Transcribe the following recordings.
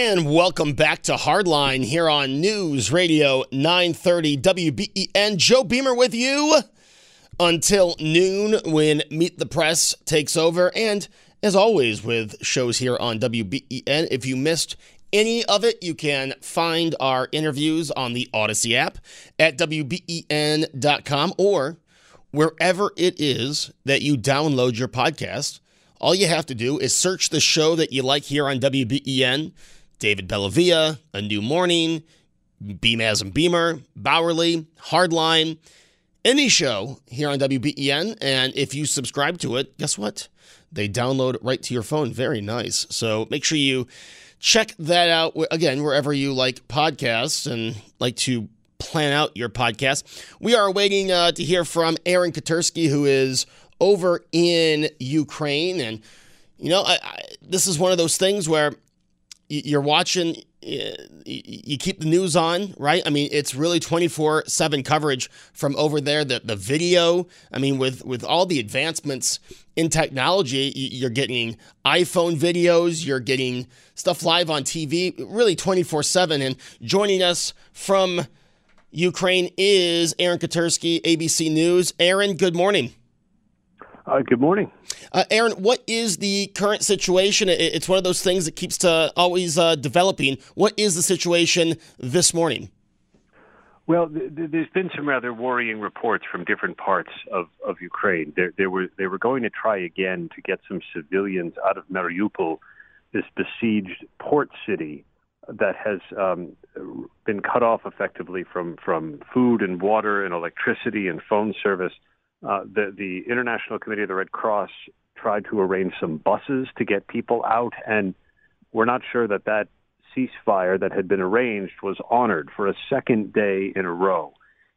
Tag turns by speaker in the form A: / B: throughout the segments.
A: And welcome back to Hardline here on News Radio 930 WBEN. Joe Beamer with you until noon when Meet the Press takes over. And as always, with shows here on WBEN, if you missed any of it, you can find our interviews on the Odyssey app at WBEN.com or wherever it is that you download your podcast. All you have to do is search the show that you like here on WBEN David Bellavia, A New Morning, Beamaz and Beamer, Bauerle, Hardline, any show here on WBEN. And if you subscribe to it, guess what? They download right to your phone. Very nice. So make sure you check that out again, wherever you like podcasts and like to plan out your podcast. We are waiting uh, to hear from Aaron Katersky, who is over in Ukraine. And, you know, I, I, this is one of those things where you're watching you keep the news on right? I mean it's really 24/7 coverage from over there. The the video i mean with with all the advancements in technology you're getting iPhone videos you're getting stuff live on TV really 24/7 and joining us from Ukraine is Aaron Katersky ABC News. Aaron good morning
B: uh, good morning.
A: Uh, Aaron, what is the current situation? It's one of those things that keeps to always uh, developing. What is the situation this morning?
B: Well, th- th- there's been some rather worrying reports from different parts of, of Ukraine. There, there were, they were going to try again to get some civilians out of Mariupol, this besieged port city that has um, been cut off effectively from, from food and water and electricity and phone service. Uh, the, the International Committee of the Red Cross tried to arrange some buses to get people out, and we're not sure that that ceasefire that had been arranged was honored for a second day in a row.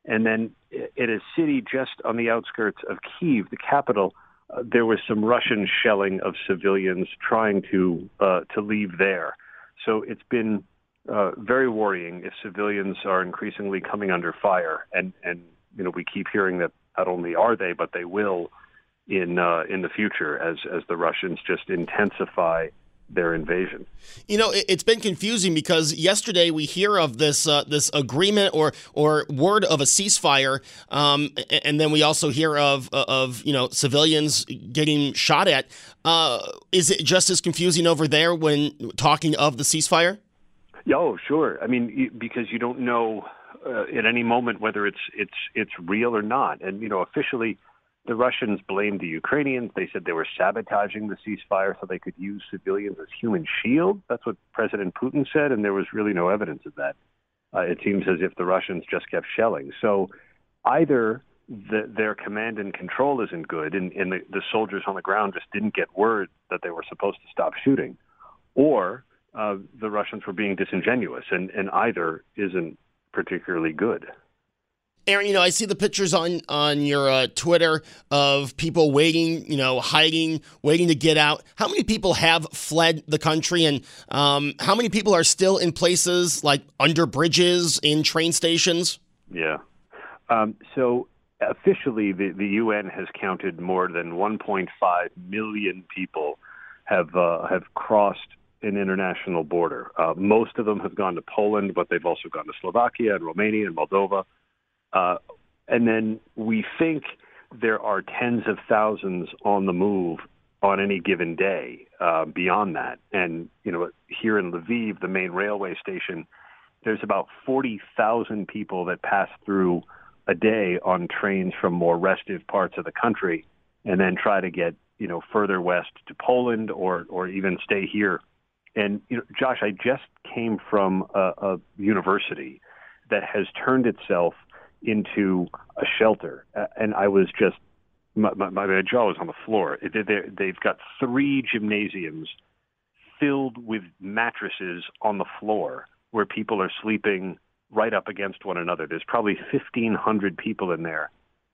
B: And then in a city just on the outskirts of Kiev, the capital, uh, there was some Russian shelling of civilians trying to uh, to leave there. So it's been uh, very worrying if civilians are increasingly coming under fire, and and you know we keep hearing that not only are they, but they will in uh, in the future as as the Russians just intensify their invasion.
A: You know, it's been confusing because yesterday we hear of this uh, this agreement or or word of a ceasefire, um, and then we also hear of of you know civilians getting shot at. Uh, is it just as confusing over there when talking of the ceasefire?
B: Oh, sure. I mean, because you don't know uh, at any moment whether it's it's it's real or not. And you know, officially, the Russians blamed the Ukrainians. They said they were sabotaging the ceasefire so they could use civilians as human shields. That's what President Putin said, and there was really no evidence of that. Uh, it seems as if the Russians just kept shelling. So either the, their command and control isn't good, and, and the, the soldiers on the ground just didn't get word that they were supposed to stop shooting, or uh, the Russians were being disingenuous, and, and either isn't particularly good.
A: Aaron, you know, I see the pictures on on your uh, Twitter of people waiting, you know, hiding, waiting to get out. How many people have fled the country, and um, how many people are still in places like under bridges, in train stations?
B: Yeah. Um, so officially, the the UN has counted more than 1.5 million people have uh, have crossed an international border. Uh, most of them have gone to Poland, but they've also gone to Slovakia and Romania and Moldova. Uh, and then we think there are tens of thousands on the move on any given day. uh, beyond that. And you know, here in Lviv, the main railway station, there's about forty thousand people that pass through a day on trains from more restive parts of the country, and then try to get you know further west to Poland or or even stay here. And you know, Josh, I just came from a, a university that has turned itself into a shelter, and I was just my, my, my jaw was on the floor. They've got three gymnasiums filled with mattresses on the floor where people are sleeping right up against one another. There's probably 1,500 people in there.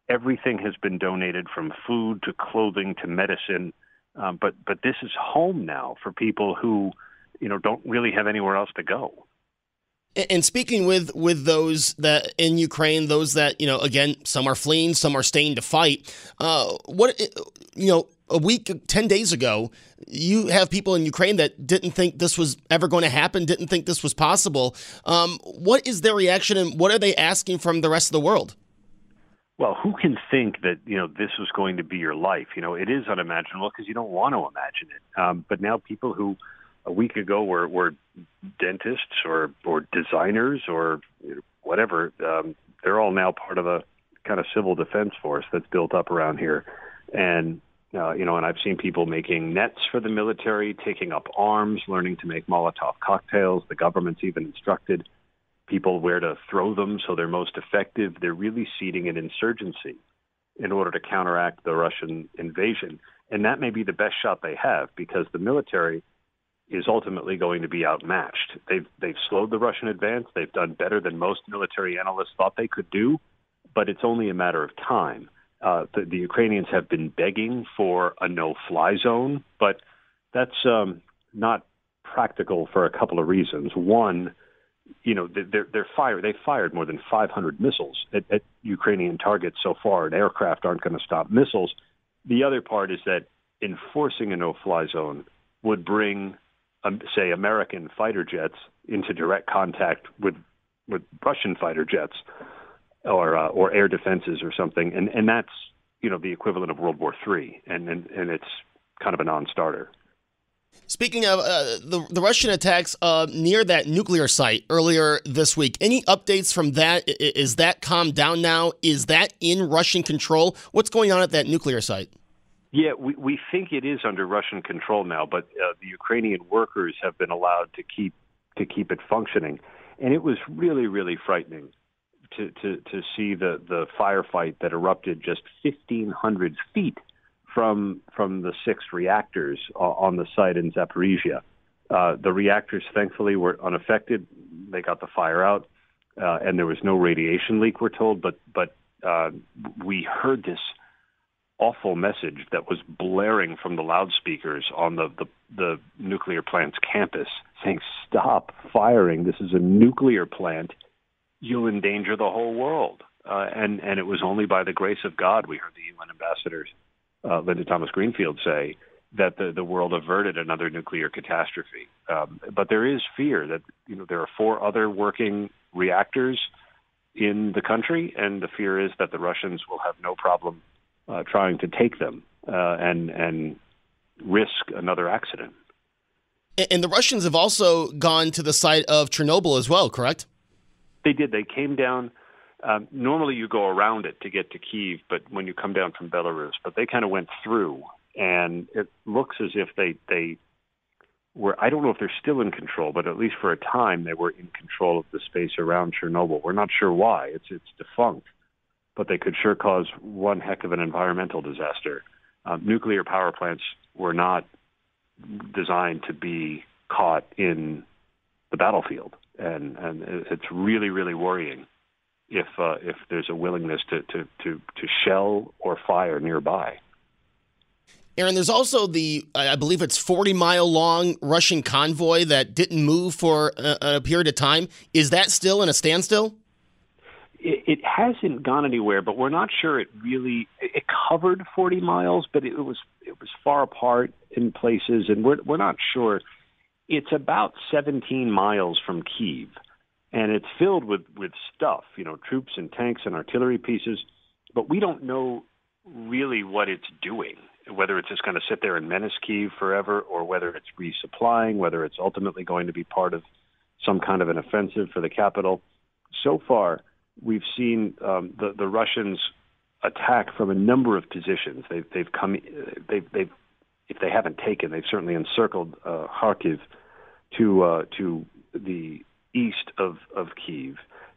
B: Everything has been donated from food to clothing to medicine. Um, but but this is home now for people who, you know, don't really have anywhere else to go.
A: And speaking with with those that in Ukraine, those that you know, again, some are fleeing, some are staying to fight. Uh, what you know, a week, ten days ago, you have people in Ukraine that didn't think this was ever going to happen, didn't think this was possible. Um, what is their reaction, and what are they asking from the rest of the world?
B: Well, who can think that you know this was going to be your life? You know, it is unimaginable because you don't want to imagine it. Um, but now people who a week ago were, were dentists or or designers or whatever. Um, they're all now part of a kind of civil defense force that's built up around here, and uh, you know, and I've seen people making nets for the military, taking up arms, learning to make Molotov cocktails. The government's even instructed people where to throw them so they're most effective. They're really seeding an insurgency in order to counteract the Russian invasion, and that may be the best shot they have because the military is ultimately going to be outmatched. They've they've slowed the Russian advance. They've done better than most military analysts thought they could do, but it's only a matter of time. Uh, the, the Ukrainians have been begging for a no-fly zone, but that's um, not practical for a couple of reasons. One, you know, they're they're fired. They fired more than 500 missiles at, at Ukrainian targets so far, and aircraft aren't going to stop missiles. The other part is that enforcing a no-fly zone would bring um, say, American fighter jets into direct contact with with Russian fighter jets or uh, or air defenses or something, and and that's you know the equivalent of World War III, and and, and it's kind of a non-starter.
A: Speaking of uh, the the Russian attacks uh, near that nuclear site earlier this week, any updates from that? Is that calmed down now? Is that in Russian control? What's going on at that nuclear site?
B: Yeah, we, we think it is under Russian control now, but uh, the Ukrainian workers have been allowed to keep to keep it functioning, and it was really really frightening to to to see the the firefight that erupted just 1,500 feet from from the six reactors uh, on the site in Zaporizhia. Uh, the reactors, thankfully, were unaffected. They got the fire out, uh, and there was no radiation leak. We're told, but but uh, we heard this awful message that was blaring from the loudspeakers on the, the, the nuclear plant's campus saying, Stop firing. This is a nuclear plant. You'll endanger the whole world. Uh, and, and it was only by the grace of God, we heard the UN ambassador, uh, Linda Thomas Greenfield, say that the, the world averted another nuclear catastrophe. Um, but there is fear that you know there are four other working reactors in the country, and the fear is that the Russians will have no problem uh, trying to take them uh, and and risk another accident.
A: And the Russians have also gone to the site of Chernobyl as well, correct?
B: They did. They came down. Um, normally, you go around it to get to Kiev, but when you come down from Belarus, but they kind of went through, and it looks as if they they were. I don't know if they're still in control, but at least for a time, they were in control of the space around Chernobyl. We're not sure why. It's it's defunct but they could sure cause one heck of an environmental disaster. Um, nuclear power plants were not designed to be caught in the battlefield, and and it's really really worrying if uh, if there's a willingness to, to to to shell or fire nearby.
A: Aaron, there's also the, I believe it's 40 mile long Russian convoy that didn't move for a, a period of time. Is that still in a standstill?
B: It, it hasn't gone anywhere, but we're not sure it really it covered 40 miles, but it was it was far apart in places, and we're we're not sure. It's about 17 miles from Kiev, and it's filled with with stuff, you know, troops and tanks and artillery pieces, but we don't know really what it's doing. whether it's just going to sit there and menace Kiev forever, or whether it's resupplying, whether it's ultimately going to be part of some kind of an offensive for the capital. So far, we've seen um, the the Russians attack from a number of positions. They've they've come they've they've if they haven't taken, they've certainly encircled uh, Kharkiv to uh, to the east of of Kiev,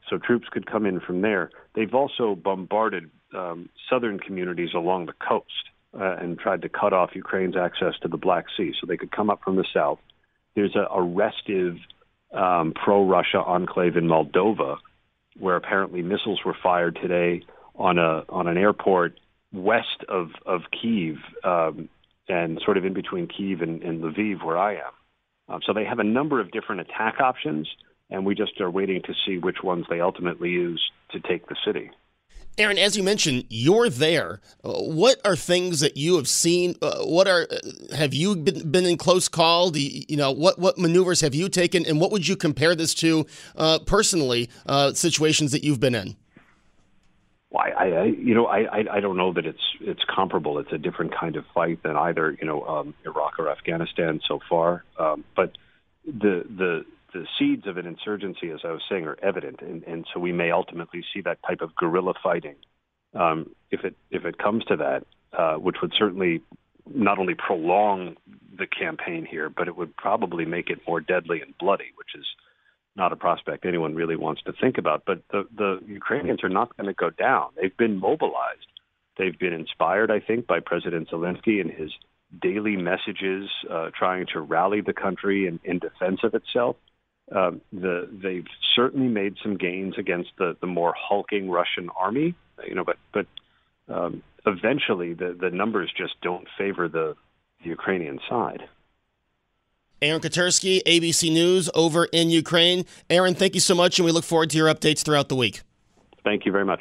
B: so troops could come in from there. They've also bombarded um, southern communities along the coast uh, and tried to cut off Ukraine's access to the Black Sea, so they could come up from the south. There's a, restive um, pro-Russia enclave in Moldova, where apparently missiles were fired today on a on an airport west of of Kiev um, and sort of in between Kiev and, and Lviv, where I am. Um, so they have a number of different attack options, and we just are waiting to see which ones they ultimately use to take the city.
A: Aaron, as you mentioned, you're there. Uh, what are things that you have seen? Uh, what are uh, have you been, been in close call? You, you, know, what what maneuvers have you taken, and what would you compare this to uh, personally? Uh, situations that you've been in.
B: Well, I, I, you know, I, I don't know that it's it's comparable. It's a different kind of fight than either, you know, um, Iraq or Afghanistan so far. Um, but the the the seeds of an insurgency, as I was saying, are evident, and, and so we may ultimately see that type of guerrilla fighting um, if it if it comes to that, uh, which would certainly not only prolong the campaign here, but it would probably make it more deadly and bloody, which is not a prospect anyone really wants to think about. But the, the Ukrainians are not going to go down. They've been mobilized. They've been inspired, I think, by President Zelensky and his daily messages uh, trying to rally the country in, in defense of itself. Um, the, they've certainly made some gains against the, the more hulking Russian army, you know, but but um, eventually the, the numbers just don't favor the, the Ukrainian side.
A: Aaron Katersky, ABC News over in Ukraine. Aaron, thank you so much, and we look forward to your updates throughout the week.
B: Thank you very much.